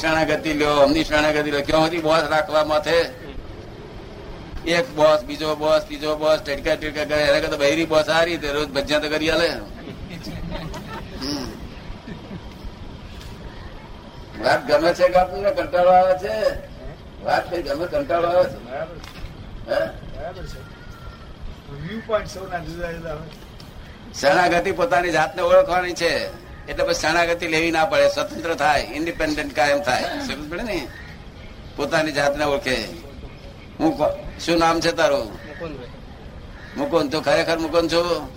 શરણાગતિ લ્યો અમની શરણાગતિ લ્યો. ક્યાંથી બોસ રાખવા માથે એક બોસ બીજો બોસ ત્રીજો બોસ ટેડકા ટેડકા કરે. એને કરતા બહેરી બોસ આ રીતે રોજ ભજ્યા તો કરી આલે. વાત ગમે છે કે આપણને? કંટાળો આવે છે? વાત કઈ ગમે? કંટાળો આવે છે? હે? વ્યૂ પોઈન્ટ સૌના જુદા જુદા શરણાગતિ પોતાની જાતને ઓળખવાની છે. એટલે પછી શરણાગતિ લેવી ના પડે સ્વતંત્ર થાય ઇન્ડિપેન્ડન્ટ કાયમ થાય. સમજ પડે ને? પોતાની જાતને ઓળખે. હું કો- શું નામ છે તારું? મુકુંદ. તું ખરેખર મુકુંદ છો?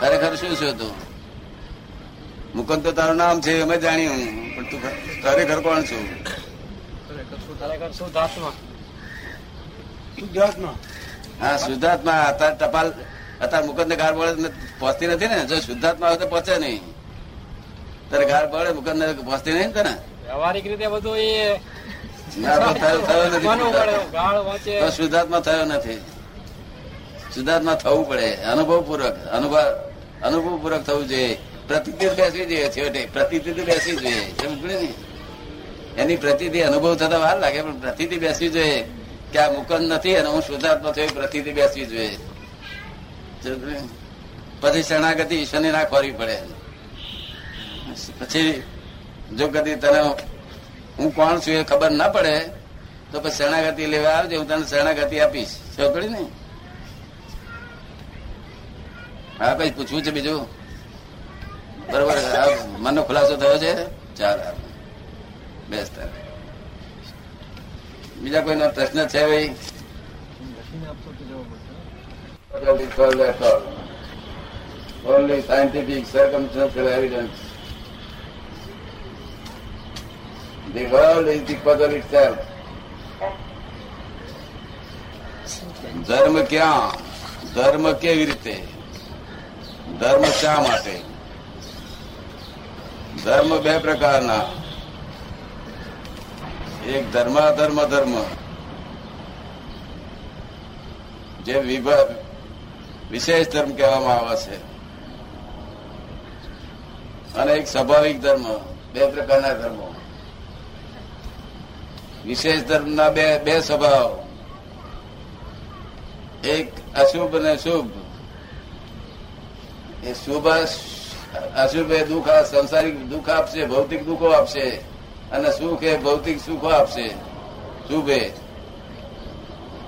ખરેખર શું છું તું? મુકુંદ તો તારું નામ છે અમે જાણ્યું પણ તું ખરેખર કોણ છું? હા સુધાર્થમાં અત્યારે ટપાલ અત્યારે મુકુંદ ને ગાર પડે પહોંચતી નથી ને જો શુદ્ધાત્મા હોય તો પહોંચે નહીં. તારે ગાર પડે મુકંદ પહોંચતી નહીં ને તને? વ્યવહારિક રીતે બધું એ શુદ્ધાત્મા. થયો નથી. શુદ્ધાત્મા થવું પડે અનુભવ પૂર્વક અનુભવ અનુભવ પૂર્વક થવું જોઈએ. પ્રતિતિ બેસવી જોઈએ છેવટે પ્રતિતિ બેસવી જોઈએ. સમજે ને? એની પ્રતિતિ અનુભવ થતા વાર લાગે પણ પ્રતિતિ બેસવી જોઈએ. કે આ મુકંદ નથી અને હું શુદ્ધાત્મા થયો પ્રતિતિ બેસવી જોઈએ? પછી શરણાગતિ ઈશ્વરની ના ખોરી પડે. પછી જો કદી તને હું કોણ છું એ ખબર ના પડે તો પછી શરણાગતિ લેવા આવજે હું તને શરણાગતિ આપીશ. પડી ને? હા કઈ પૂછવું છે બીજું? બરોબર મનનો ખુલાસો થયો છે? ચાલ આ. બેસ તારે બીજા કોઈનો પ્રશ્ન છે ભાઈ? Only scientific circumstantial evidence. The world is the puzzle itself. ધર્મ ક્યાં ધર્મ કેવી રીતે ધર્મ શા માટે ધર્મ બે પ્રકારના એક ધર્મ અધર્મ ધર્મ જે વિભાગ વિશેષ ધર્મ કહેવામાં આવે છે અને એક સ્વાભાવિક ધર્મ, બે પ્રકારના ધર્મો. વિશેષ ધર્મના બે બે સ્વભાવ. એક અશુભ અને શુભ. એ શુભ અશુભ એ દુઃખ સંસારિક દુઃખ આપશે, ભૌતિક દુઃખો આપશે, અને સુખ એ ભૌતિક સુખો આપશે, શુભ.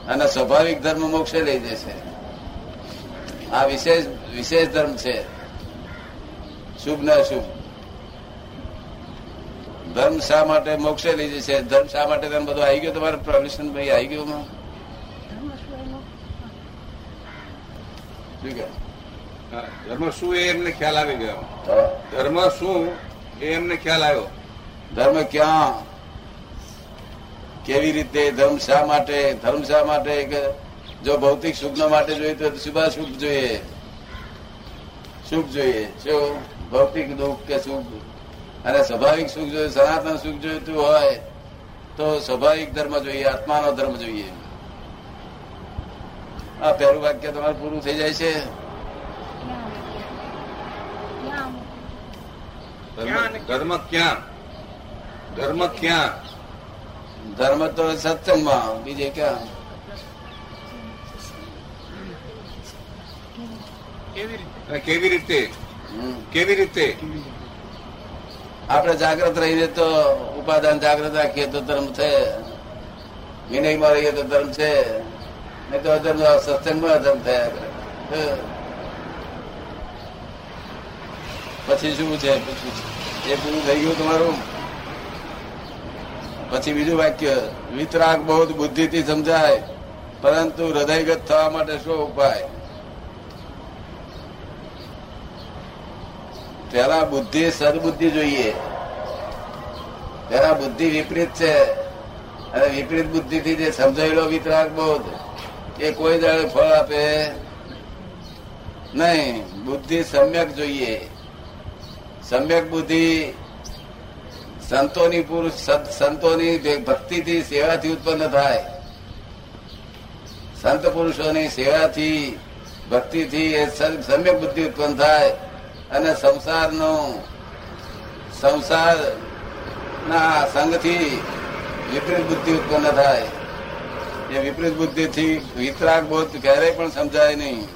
અને સ્વાભાવિક ધર્મ મોક્ષે લઈ જશે. આ વિશેષ વિશેષ ધર્મ છે. શુભ ને અશુભ ધર્મ શા માટે મોક્ષે લઈ જશે? ધર્મ શા માટે તમે બધું આવી ગયો તમારે? પ્રવેશન ભાઈ આવી ગયો માં ધર્મ શું એ એમને ખ્યાલ આવી ગયો. ધર્મ શું એ એમને ખ્યાલ આવ્યો. ધર્મ ક્યાં? કેવી રીતે? ધર્મ શા માટે? ધર્મ શા માટે? કે જો ભૌતિક સુખ માટે જોઈએ તો શુભા સુખ જોઈએ. સુખ જોઈએ. શું? ભૌતિક દુઃખ કે સુખ? અને સ્વાભાવિક સુખ જોયું સનાતન સુખ જોઈતું હોય તો સ્વાભાવિક ધર્મ જોઈએ આત્માનો ધર્મ જોઈએ. આ પહેલું વાક્ય તમારું પૂરું થઈ જાય છે? ધર્મ ધર્મ ક્યાં? ધર્મ ક્યાં? ધર્મ તો સત્સંગમાં બીજે ક્યાં? કેવી રીતે? હમ. કેવી રીતે? આપણે જાગ્રત રહીને તો ઉપાદાન જાગ્રત રાખીએ તો ધર્મ છે. વિનયમાં રહીએ તો ધર્મ છે. નહીં તો અધર્મ, સત્સંગમાં અધર્મ થયા પછી શું છે? એ પૂરું થઈ ગયું તમારું? પછી બીજું વાક્ય, વિતરાગ બહુ બુદ્ધિથી સમજાય, પરંતુ હૃદયગત થવા માટે શું ઉપાય? પેલા બુદ્ધિ, સદબુદ્ધિ જોઈએ. પેલા બુદ્ધિ વિપરીત છે. અને વિપરીત બુદ્ધિ થી જે સમજાયેલો વિતરાગ બોધ એ કોઈ દાડે ફળ આપે નહીં. બુદ્ધિ સમ્યક જોઈએ. સમ્યક બુદ્ધિ સંતોની પુરુષ સત- સંતોની ભક્તિથી સેવાથી ઉત્પન્ન થાય. સંત પુરુષોની સેવાથી, ભક્તિથી એ સમ- સમ્યક બુદ્ધિ ઉત્પન્ન થાય. અને સંસારનો સંસાર ના સંગથી વિપરીત બુદ્ધિ ઉત્પન્ન થાય. એ વિપરીત બુદ્ધિથી વિતરાગ બોધ ક્યારેય પણ સમજાય નહીં.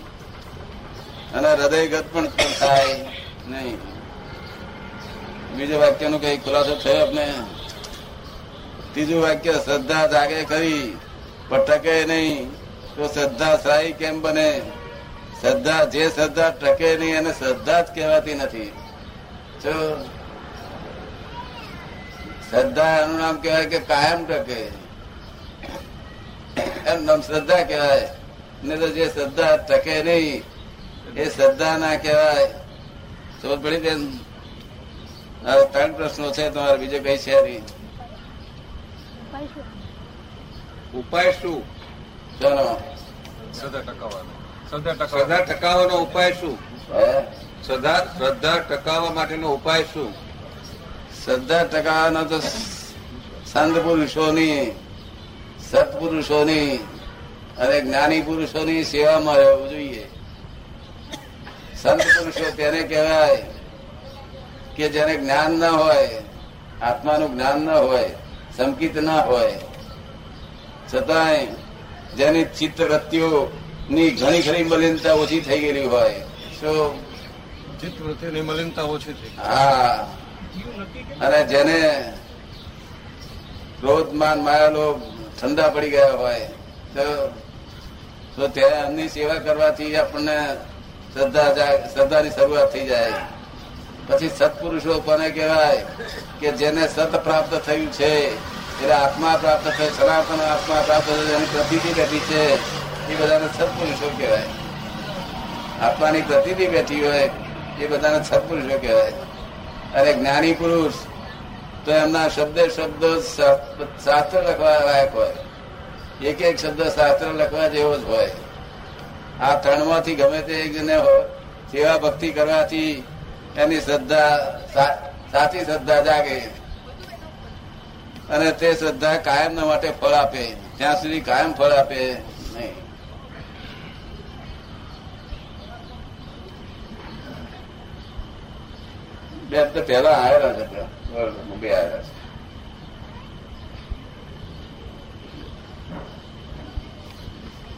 અને હૃદયગત પણ થાય નહીં. બીજું વાક્યનો કઈ ખુલાસો થયો આપને? ત્રીજું વાક્ય, શ્રદ્ધા જાગે ખરી પટકે નહીં, તો શ્રદ્ધા શ્રાઈ કેમ બને? શ્રદ્ધા જે શ્રદ્ધા ટકે નહીં એને શ્રદ્ધા જ કહેવાતી નથી. જો શ્રદ્ધા એનું નામ કહેવાય કે કાયમ ટકે. એનું નામ શ્રદ્ધા કહેવાય. ને તો જે શ્રદ્ધા ટકે નહીં એ શ્રદ્ધા ના કહેવાય. પડી બેન હવે ત્રણ પ્રશ્નો છે તમારે બીજો કઈ છે નહીં. ઉપાય શું? ચલો શ્રદ્ધા ટકાવવાનો. શ્રદ્ધા ટકાવવાનો ઉપાય શું? શ્રદ્ધા શ્રદ્ધા ટકાવવા માટેનો ઉપાય શું? શ્રદ્ધા ટકાવાનો તો સંત પુરુષોની સત્પુરુષોની અને જ્ઞાની પુરુષોની સેવામાં રહેવું જોઈએ. સંત પુરુષો તેને કહેવાય કે જેને જ્ઞાન ન હોય, આત્માનું જ્ઞાન ન હોય, સંકિત ના હોય, છતાંય જેની ચિત્ત વૃત્તિઓની ઘણી ખરી મલિનતા ઓછી થઈ ગયેલી હોય. તો ચિત્તવૃત્તિની મલિનતા ઓછી થઈ હા. અને જેને ક્રોધમાન માયાલો ઠંડા પડી ગયા હોય તો- તો ત્યારે એમની સેવા કરવાથી આપણને શ્રદ્ધા શ્રદ્ધાની શરૂઆત થઈ જાય. પછી સત્પુરુષો કોને કહેવાય કે જેને સત પ્રાપ્ત થયું છે એટલે આત્મા પ્રાપ્ત થયું સનાતન આત્મા પ્રાપ્ત થયું એની પ્રતિથી બેઠી છે. એ બધાને સત્પુરુષો કહેવાય? આત્માની પ્રતિથી બેઠી હોય, એ બધાને સત્પુરુષો કહેવાય? અને જ્ઞાની પુરુષ, તો એમના શબ્દે શબ્દ શાસ્ત્ર લખવા લાયક હોય. એક એક શબ્દ શાસ્ત્ર લખવા જેવો જ હોય. આ ત્રણમાંથી ગમે તે એક હોય સેવા ભક્તિ કરવાથી એની શ્રદ્ધા સાચી શ્રદ્ધા જાગે. અને તે શ્રદ્ધા કાયમના માટે ફળ આપે. ત્યાં સુધી કાયમ ફળ આપે નહીં. બે હપ્તા પહેલા આવેલા છે મુંબઈ આવેલા છે.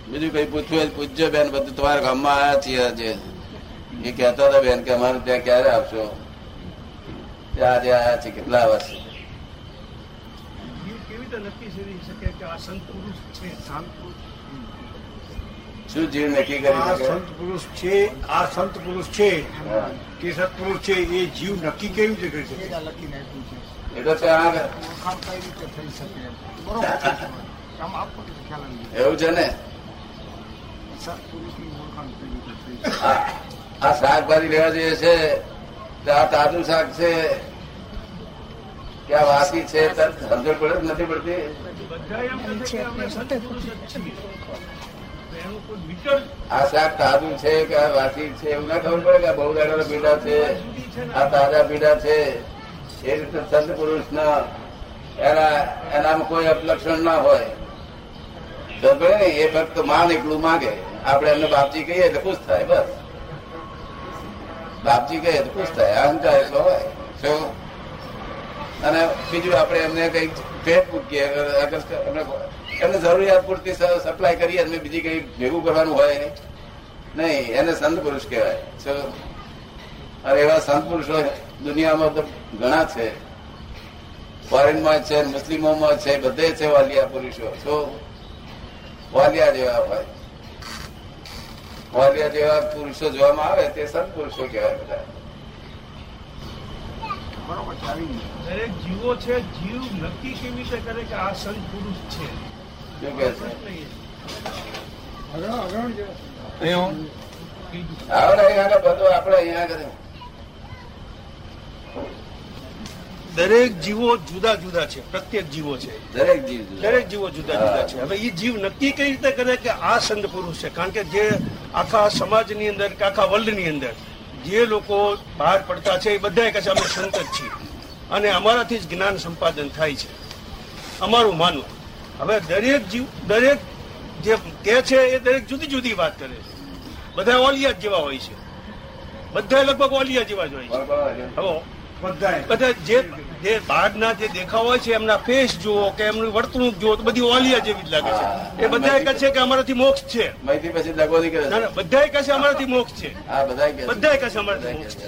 બીજું કઈ પૂછવું પૂછજો બેન બધું તમારા ગામમાં આવ્યા છીએ આજે. એ કહેતા હતા બેન કે અમારે ત્યાં ક્યારે આપશો ત્યાં આજે આવ્યા છે કેટલા કેવી રીતે નક્કી કરી શકે કે આ સંત પુરુષ છે? સંત પુરુષ. શું જીવ નક્કી કરી આ શકે? સંત પુરુષ છે આ સંત પુરુષ છે હા. કે સત્પુરુષ છે એ જીવ નક્કી કેવી રીતે કરી શકે? એ તો ત્યાં આગળ. એવું છે ને? આ આ શાકભાજી લેવા જઈએ છે તો આ તાજું શાક છે. કે આ વાસી છે તરત સમજણ પડે કે નથી પડતી. આ શાક તાજું છે કે આ વાસી છે એવું ના ખબર પડે કે બહુ દાડા પીડા છે આ તાજા પીડા છે. એ રીતે સંત પુરુષ ના એના એનામાં કોઈ અપલક્ષણ ના હોય. તો એ ફક્ત માન એકલું માંગે આપણે એમને બાપજી કહીએ એટલે ખુશ થાય બસ. બાપજી કહીએ તો ખુશ થાય અહંકાર એટલો હોય. શું અને બીજું આપણે એમને કંઈક પેટ મૂકીએ એમને જરૂરિયાત પૂરતી સપ્લાય કરીએ અને બીજી કઈ ભેગું કરવાનું હોય નહીં. એને સંત પુરુષ કહેવાય. અરે એવા સંત પુરુષો દુનિયામાં તો ઘણા છે. ફોરેનમાં છે મુસ્લિમોમાં છે બધે છે વાલિયા પુરુષો. શું વાલિયા જેવા હોય. વાલિયા જેવા પુરુષો જોવામાં આવે તે સંત પુરુષો કહેવાય બધા. દરેક જીવો છે જીવ નક્કી કેવી રીતે કરે કે આ સંત પુરુષ છે? દરેક જીવો જુદા જુદા છે પ્રત્યેક જીવો છે. દરેક જીવ દરેક જીવો જુદા જુદા છે. હવે એ જીવ નક્કી કઈ રીતે કરે કે આ સંત પુરુષ છે? કારણ કે જે આખા સમાજની અંદર કે આખા વર્લ્ડની અંદર જે લોકો બહાર પડતા છે એ બધા કહે છે અમે સંત જ છીએ. અને અમારાથી જ જ્ઞાન સંપાદન થાય છે. અમારું માનવું. હવે દરેક જીવ દરેક જે કે છે એ દરેક જુદી જુદી વાત કરે છે. બધા ઓલિયા જ જેવા હોય છે. બધા લગભગ ઓલિયા જેવા જ હોય છે. હવે બધા જે જે બહારના જે દેખાવ હોય છે એમના ફેસ જુઓ કે એમનું વર્તણૂક જુઓ તો બધી ઓલિયા જેવી જ લાગે છે. એ બધા કહે છે કે અમારાથી મોક્ષ છે. મૈથી પછી દગો ના ના બધા કહે છે અમારાથી મોક્ષ છે. બધા કે છે. બધા કહે છે અમારાથી મોક્ષ છે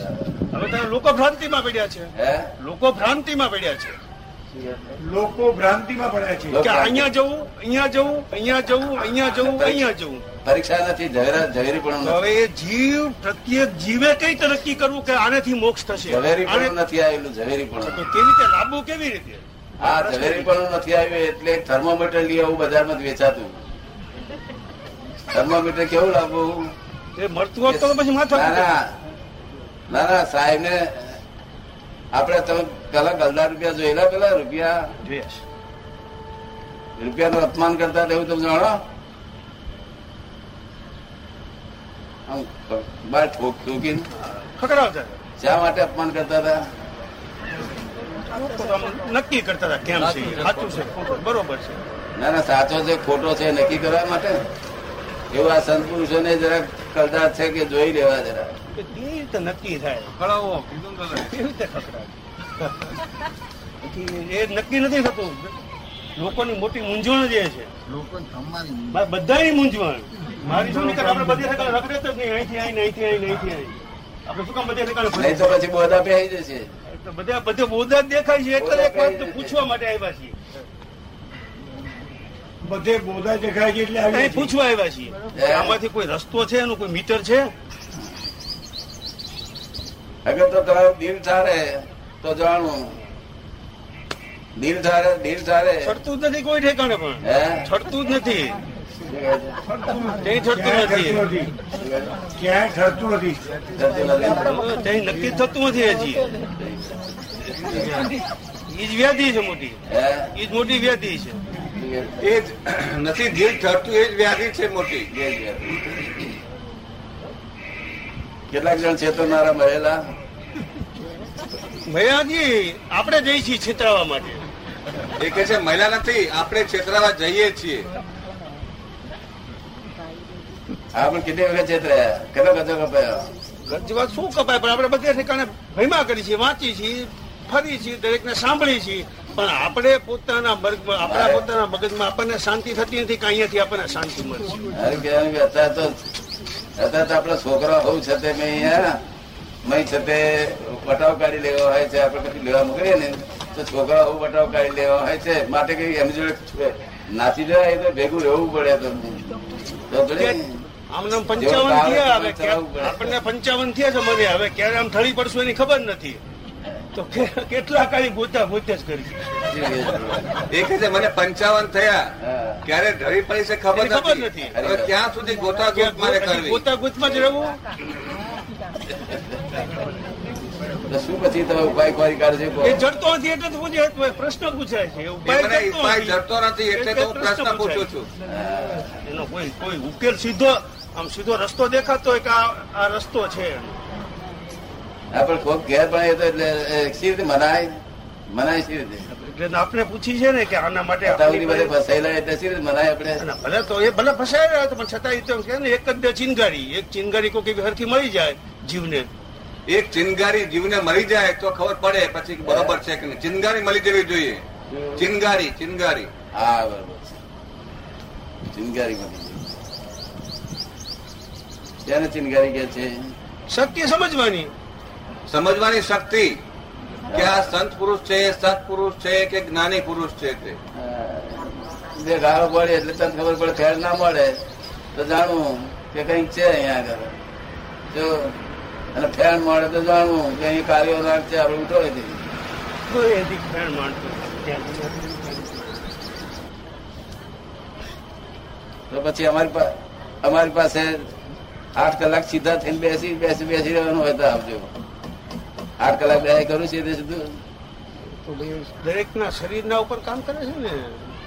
હવે લોકો ભ્રાંતિમાં પડ્યા છે. લોકો ભ્રાંતિમાં પડ્યા છે. લોકો ભ્રાંતિમાં પડ્યા છે. કે અહીંયા જવું અહીંયા જવું અહીંયા જવું અહીંયા જવું અહીંયા જવું. પરીક્ષા નથી ઝવેરા પણ હવે જીવ પ્રત્યેક જીવે કઈ રીતે નક્કી કરવું કે આનેથી મોક્ષ થશે. ઝવેરી પણ નથી આવેલું ઝવેરી પણ કેવી રીતે લાવવું કેવી રીતે? હા ઝવેરી પણ નથી આવ્યું એટલે થર્મોમીટર લઈ આવું બજારમાં વેચાતું. થર્મોમીટર કેવું લાવવું એ મળતું હોત તો પછી માથા ના ના. ના ના સાહેબ ને આપડે તમે પેલા ગલદા રૂપિયા જોયેલા પેલા રૂપિયા જોયા છે. રૂપિયાનું અપમાન કરતા એવું તમે જાણો? બાર ઠોક ઠોકીને. ખકડાવતા શા માટે અપમાન કરતા હતા? નક્કી કરતા હતા કેમ છે સાચું છે બરોબર છે. ના ના સાચો છે ખોટો છે નક્કી કરવા માટે? એવું આ સંત પુરુષોને જરા કલદાર છે કે જોઈ લેવા જરા. કેવી રીતે નક્કી થાય. કેવી રીતે એ નક્કી નથી થતું. લોકોની મોટી મૂંઝવણ જે છે. બધાની મૂંઝવણ. મારી શું નીકળે આપણે બધી ઠેકાણે રખડે જ નહીં. અહીંથી અહીં અહીંથી અહીં અહીંથી અહીં આપણે શું કામ બધી ફરીએ? નહીં તો પછી બોધા પહેરી જશે. તો બધા બધે બોધા જ દેખાય છે. એટલે એક વાત પૂછવા માટે આવ્યા છીએ. બધે બોધા દેખાય છે એટલે અહીં આવી પૂછવા આવ્યા છીએ? આમાંથી કોઈ રસ્તો છે એનું? કોઈ મીટર છે? અગર તો તમારું દિલ ઠારે તો જાણવું દિલ ઠારે દિલ ઠારે છડતું જ નથી કોઈ ઠેકાણે પણ. હે? છડતું જ નથી. ક્યાંય ઠરતું ક્યાંય નક્કી થતું નથી હજી. ઈજ વ્યાધિ છે મોટી. ઈજ મોટી વ્યાધિ છે. એ જ નથી દિલ ઠરતું એ જ વ્યાધિ છે મોટી. કેટલાક જણ છેતરનારા મહેલા ભયાજી આપણે જઈ છીએ છેતરાવા માટે. એ કે છે મહિલા નથી આપણે છેતરાવા જઈએ છીએ. હા પણ કેટલી વખત છેતરાયા? કેટલો ગજો કપાયો? ગજવા શું કપાય? પણ આપણે બધે ઠેકાણે ભયમાં કરી છીએ વાંચી છીએ ફરી છીએ દરેકને સાંભળી છીએ. પણ આપણે પોતાના વર્ગમાં આપણા પોતાના મગજમાં આપણને શાંતિ થતી નથી કે અહીંયાથી આપણને શાંતિ મળશે. અત્યારે તો અત્યારે તો આપણા છોકરા હોવું છે તે મેં અહીંયા મેં છે તે વટાવ કાઢી લેવા હોય છે આપણે કદી લેવા મોકલીએ ને તો છોકરા હોવું વટાવ કાઢી લેવા હોય છે માટે કઈ એમ જોડે નાસી જાય એટલે તો ભેગું રહેવું પડે તો. તો પડે આમ પંચાવન થયા હવે આપણને પંચાવન થયા છે મને હવે ક્યારે આમ થળી પડશું એની ખબર નથી. તો કેટલા કાળી ગોતા ગોતે જ કરી એક છે મને પંચાવન થયા. ક્યારે ઢળી પડી છે ખબર ખબર નથી. હવે ક્યાં સુધી ગોતા ગોત મારે કરવી? ગોતા ગોતમાં જ રહેવું? શું પછી તમે ઉપાય કરી કાઢશે એ જડતો નથી એટલે તો પૂછે પ્રશ્ન પૂછાય છે. ઉપાય મને જડતો ઉપાય નથી. જડતો નથી એટલે તો હું પ્રશ્ન પૂછું છું. એનો કોઈ કોઈ ઉકેલ સીધો આમ સીધો રસ્તો દેખાતો હોય કે આ આ રસ્તો છે પણ કોક ઘેર પણ એ તો એટલે સી રીતે મનાય? મનાય સી રીતે? એટલે આપણે પૂછી છે ને કે આના માટે બધે ફસાયેલા એટલે સી રીતે મનાય આપણે? ભલે તો એ ભલે રહ્યા તો પણ છતાં એ તો કે ને એક જ બે ચિનગારી. એક ચિનગારી કોઈ હરખી મળી જાય જીવને. એક ચિનગારી જીવને મળી જાય તો ખબર પડે પછી બરોબર છે કે ચિનગારી મળી જવી જોઈએ. ચિનગારી ચિનગારી. હા બરોબર છે. ચિનગારી બની તેને ચિનગારી કે છે? શક્ય સમજવાની. સમજવાની શક્તિ કે આ સંત પુરુષ છે સત્પુરુષ છે કે જ્ઞાની પુરુષ છે તે. જે ગાળો પડે એટલે તને ખબર પડે ફેર ના મળે તો જાણવું કે કંઈક છે અહીંયા આગળ. જો અને ફેર મળે તો જાણવું કે અહીં કાર્યો રાગ છે આપણે ઉઠો તો પછી અમારી પાસે અમારી પાસે આઠ કલાક સીધા થઈને બેસી બેસી બેસી રહેવાનું હોય તો આવજો. આઠ કલાક બે કરું છે તે સીધું દરેકના શરીરના ઉપર કામ કરે છે ને?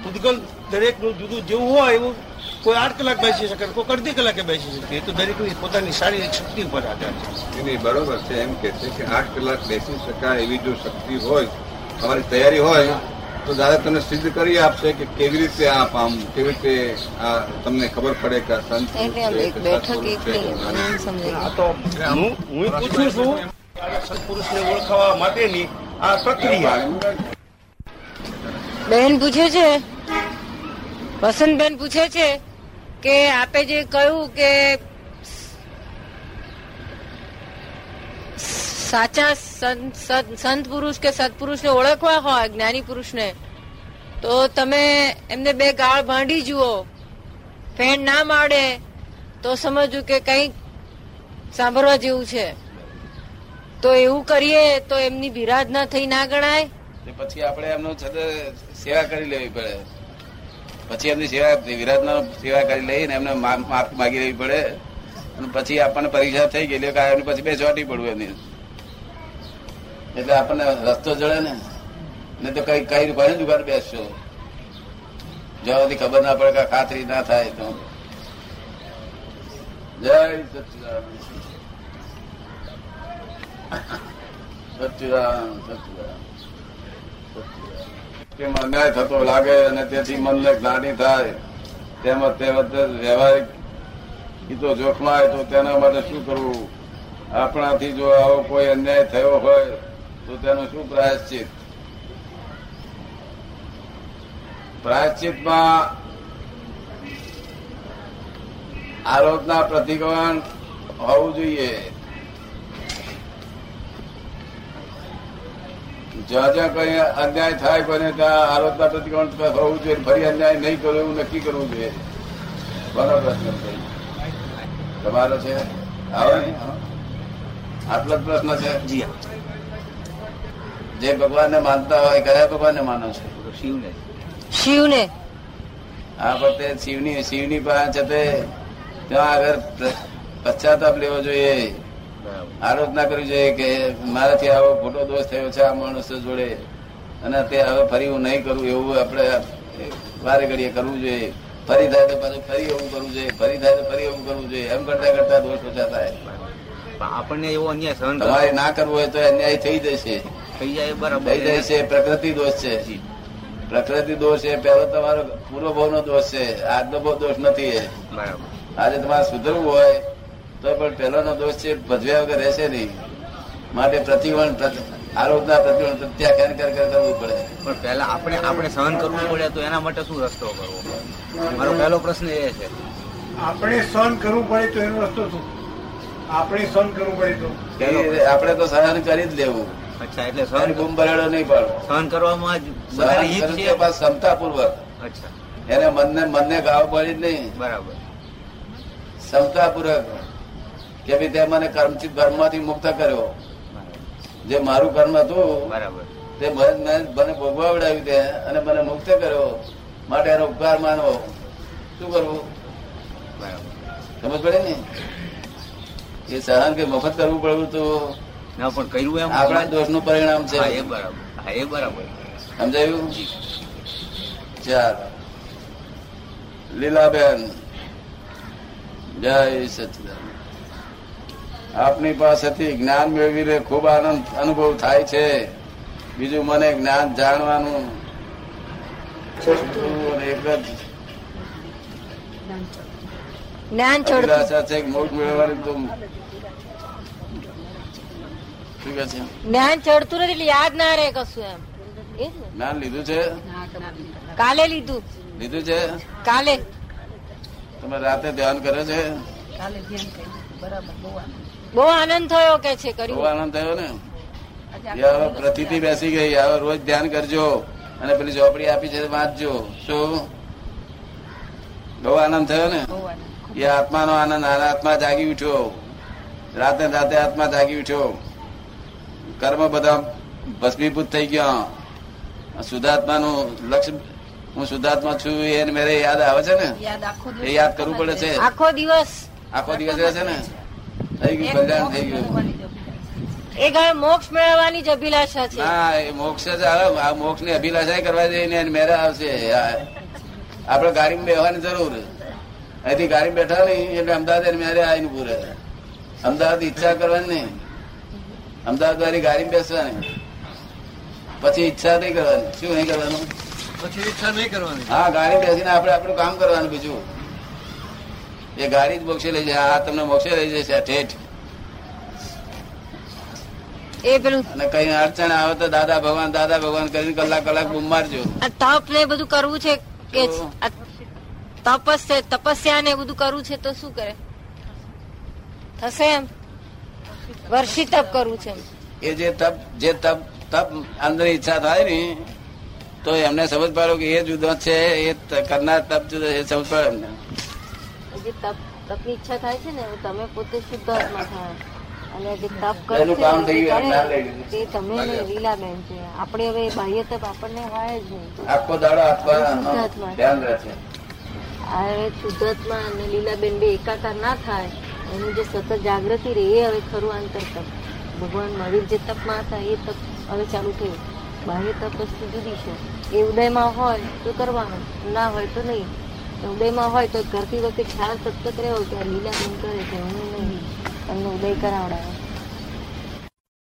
પૂતગલ દરેકનું જુદું જેવું હોય એવું કોઈ આઠ કલાક બેસી શકે કોઈ અડધી કલાકે બેસી શકે. એ તો દરેકની પોતાની શારીરિક શક્તિ ઉપર આધાર છે. એની બરોબર છે એમ કે છે કે આઠ કલાક બેસી શકાય એવી જો શક્તિ હોય તમારી તૈયારી હોય તો દાદા તમને સિદ્ધ કરી આપશે કે કેવી રીતે આપ આમ કેવી રીતે આ તમને ખબર પડે કે આ સંત આ હું હું પૂછું છું આ સત્પુરુષને ઓળખવા માટેની આ પ્રક્રિયા બેન પૂછે છે? વસંતબેન પૂછે છે કે આપે જે કહ્યું કે સાચા સંત પુરુષ કે સત્પુરુષને ઓળખવા હોય, જ્ઞાની પુરુષને, તો તમે એમને બે ગાળ ભાંડી જુઓ. ફેણ ના માડે, તો સમજવું કે કંઈક સાંભળવા જેવું છે. તો એવું કરીએ તો એમની બિરાજ ના થઈ ના ગણાય? પછી આપણે એમનું સેવા કરી લેવી પડે. પછી એમની સેવા વિરાટનો સેવા કરી લઈને એમને માફ માગી લેવી પડે. અને પછી આપણને પરીક્ષા થઈ ગયેલી કારણ પછી બે ચોટી પડવું એમની. એટલે આપણને રસ્તો જડે ને. ને તો કઈ કઈ રૂપિયા દુકાન બેસશો. જ્યાં ખબર ના પડે કે ખાતરી ના થાય તો. જય સચિદાન અન્યાય થતો લાગે અને તેથી મનને ગ્લાની થાય. તેમજ તે વખતે વ્યવહારિક હિતો જોખમાય તો તેના માટે શું કરવું? આપણાથી જો આવો કોઈ અન્યાય થયો હોય, તો તેનો શું પ્રાયશ્ચિત? પ્રાયશ્ચિતમાં આરોપના પ્રતિક્રમણ હોવું જોઈએ. જ્યાં જ્યાં કઈ અન્યાય થાય બને ત્યાં આરોપના પ્રતિક્રમણ હોવું જોઈએ ફરી અન્યાય નહીં કરો એવું નક્કી કરવું જોઈએ. બરાબર પ્રશ્ન છે તમારો છે? આવે આટલો જ પ્રશ્ન છે? જે ભગવાનને માનતા હોય કયા ભગવાનને માનો છો? શિવને. શિવને. આ વખતે શિવની શિવની પાસે છે તે ત્યાં આગળ પશ્ચાતાપ લેવો જોઈએ. આરોપ ના કરવી જોઈએ કે મારાથી આવો ખોટો દોષ થયો છે આ માણસો જોડે. અને તે હવે ફરી હું નહીં કરું એવું આપણે વારે ઘડીએ કરવું જોઈએ. ફરી થાય તો પાછું ફરી એવું કરવું જોઈએ. ફરી થાય તો ફરી એવું કરવું જોઈએ. એમ કરતા કરતા દોષ ઓછા થાય. આપણને એવો અન્યાય સહન તમારે ના કરવું હોય તો અન્યાય થઈ જશે. થઈ જાય બરાબર. થઈ જાય છે પ્રકૃતિ દોષ છે. પ્રકૃતિ દોષ એ પહેલો તમારો પૂર્વ ભાવનો દોષ છે. આજનો બહુ દોષ નથી આજે તમારે સુધરવું હોય તો પણ પહેલાનો દોષ છે ભજવ્યા વગર રહેશે નહીં. માટે પ્રતિવણ આરોપના પ્રતિવણ પ્રત્યાખ્યાન કર કર કરવું પડે. પણ પહેલા આપણે આપણે સહન કરવું પડે તો એના માટે શું રસ્તો કરવો? મારો પહેલો પ્રશ્ન એ છે. આપણે સહન કરવું પડે તો એનો રસ્તો શું? આપણે સહન કરવું પડે તો. આપણે તો સહન કરી જ લેવું. અચ્છા એટલે સહન ગુમ ભરેલો નહીં પાડવો સહન કરવામાં જ ક્ષમતાપૂર્વક. અચ્છા. એને મનને મનને ગાવ પડી જ નહીં. બરાબર. ક્ષમતાપૂર્વક. કે ભાઈ તે મને કર્મચિત કર્મમાંથી મુક્ત કર્યો. જે મારું કર્મ હતું બરાબર. તે મને ભોગવાવડાવ્યું તે અને મને મુક્ત કર્યો. માટે એનો ઉપકાર માનવો. શું કરવું સમજ પડે ને? એ સહન કે મફત કરવું પડવું તો ના પણ કર્યું એમ આપણા દોષનું પરિણામ છે. એ બરાબર. હા એ બરાબર. સમજાયું? ચાલો. લીલાબેન. જય સચિદાન આપની પાસેથી જ્ઞાન મેળવીને ખૂબ આનંદ અનુભવ થાય છે. બીજું મને જ્ઞાન જાણવાનું એક જ જ્ઞાન ચડતું. અભિલાષા છે કે મેળવવાની તો શું જ્ઞાન ચડતું નથી એટલે યાદ ના રહે કશું એમ? જ્ઞાન લીધું છે? કાલે લીધું. લીધું છે? કાલે. તમે રાતે ધ્યાન કરે છે? બહુ આનંદ થયો કે છે બહુ કર્યું આનંદ થયો ને. હવે પ્રતિથી બેસી ગઈ હવે રોજ ધ્યાન કરજો. અને પેલી ચોપડી આપી છે વાંચજો. શું? બહુ આનંદ થયો ને? એ આત્માનો આનંદ. આત્મા જાગી ઉઠ્યો. રાતે રાતે આત્મા જાગી ઉઠ્યો. કર્મ બધા ભસ્મીભૂત થઈ ગયા. શુદ્ધાત્માનું લક્ષ્ય હું શુદ્ધાત્મા છું એને મેરે યાદ આવે છે ને? એ યાદ કરવું પડે છે. આખો દિવસ. આખો દિવસ રહેશે ને? એ મોક્ષ મેળવવાની જ અભિલાષા છે. હા એ મોક્ષ જ આ મોક્ષની અભિલાષા કરવા જઈને મેરા આવશે. આપડે આપણે ગાડીમાં બેહવાની જરૂર. અહીંથી ગાડીમાં બેઠા નહીં એટલે અમદાવાદ એને મેરે આવીને પૂરે અમદાવાદ ઈચ્છા કરવાની નહીં. અમદાવાદ વાળી ગાડીમાં બેસવાની. પછી ઈચ્છા નહીં કરવાની. શું નહીં કરવાનું? પછી ઈચ્છા નહીં કરવાની. હા ગાડી બેસીને આપણે આપણું કામ કરવાનું બીજું. એ ગાડી જ મોક્ષે લઈ જાય. આ તમને મોક્ષે લઈ જશે ઠેઠ. એ પેલું અને કઈ અડચણ આવે તો દાદા ભગવાન દાદા ભગવાન કરીને કલાક કલાક બૂમ મારજો તપ ને બધું કરવું છે કે તપસ છે તપસ્યા ને બધું કરવું છે તો શું કરે? થશે એમ? વર્ષી તપ કરવું છે. એ જે તપ જે તપ તપ અંદર ઈચ્છા થાય ને તો એમને સમજ પાડો કે એ જુદો છે એ કરનાર તપ જુદો છે સમજ પડે એમને. જે તપ તપની ઈચ્છા થાય છે ને તમે પોતે શુદ્ધ આત્મા થાય. અને જે તપ એનું કરે છે. તે તમે ને લીલાબેન છે. આપણે હવે બાહ્ય તપ આપણને હોય જ નહીં. આખો દાડો આત્મા શુદ્ધાત્મા. ધ્યાન રહે આ હવે શુદ્ધાત્મા અને લીલાબેન બે એકાકાર ના થાય એનું જે સતત જાગૃતિ રહે એ હવે ખરું આંતર તપ. ભગવાન મહાવીર જે તપમાં હતા એ તપ હવે ચાલુ થયું. બાહ્ય તપ વસ્તુ જુદી છે. એ ઉદયમાં હોય તો કરવાનું ના હોય તો નહીં. ઉદયમાં હોય તો કરતી વખતે ખ્યાલ સતત રહ્યો કે લીલા લીલાબેન કરે છે, હું નહીં. તમને ઉદય કરાવડાવે.